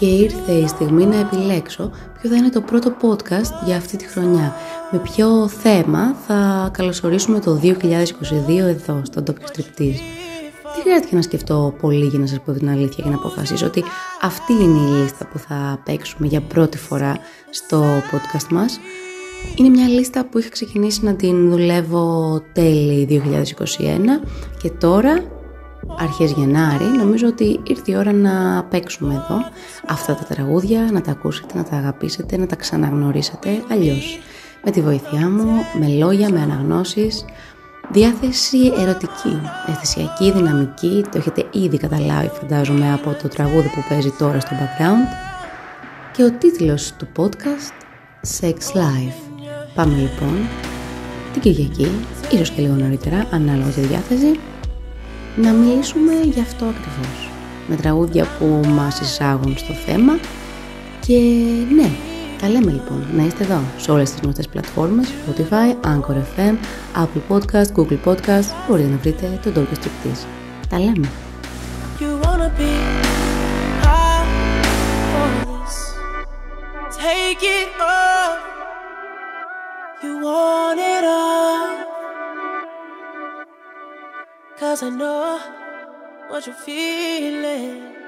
και ήρθε η στιγμή να επιλέξω ποιο θα είναι το πρώτο podcast για αυτή τη χρονιά. Με ποιο θέμα θα καλωσορίσουμε το 2022 εδώ, στον Tokyo Striptease. Δεν χρειάστηκε να σκεφτώ πολύ για να σας πω την αλήθεια και να αποφασίσω ότι αυτή είναι η λίστα που θα παίξουμε για πρώτη φορά στο podcast μας. Είναι μια λίστα που είχα ξεκινήσει να την δουλεύω τέλη 2021 και τώρα αρχές Γενάρη νομίζω ότι ήρθε η ώρα να παίξουμε εδώ αυτά τα τραγούδια, να τα ακούσετε, να τα αγαπήσετε, να τα ξαναγνωρίσετε αλλιώς. Με τη βοήθειά μου, με λόγια, με αναγνώσεις, διάθεση ερωτική, αισθησιακή, δυναμική, το έχετε ήδη καταλάβει φαντάζομαι από το τραγούδι που παίζει τώρα στο background και ο τίτλος του podcast Sex Life. Πάμε λοιπόν την Κυριακή, ίσως και λίγο νωρίτερα, ανάλογα τη διάθεση, να μιλήσουμε γι' αυτό ακριβώς. Με τραγούδια που μας εισάγουν στο θέμα και ναι, τα λέμε λοιπόν, να είστε εδώ σε όλες τις γνωστές πλατφόρμες, Spotify, Anchor FM, Apple Podcast, Google Podcast, μπορείτε να βρείτε τον Tokyo Striptease. Τα λέμε. You wanna be Take it off. You want it Cause I know what you're feeling.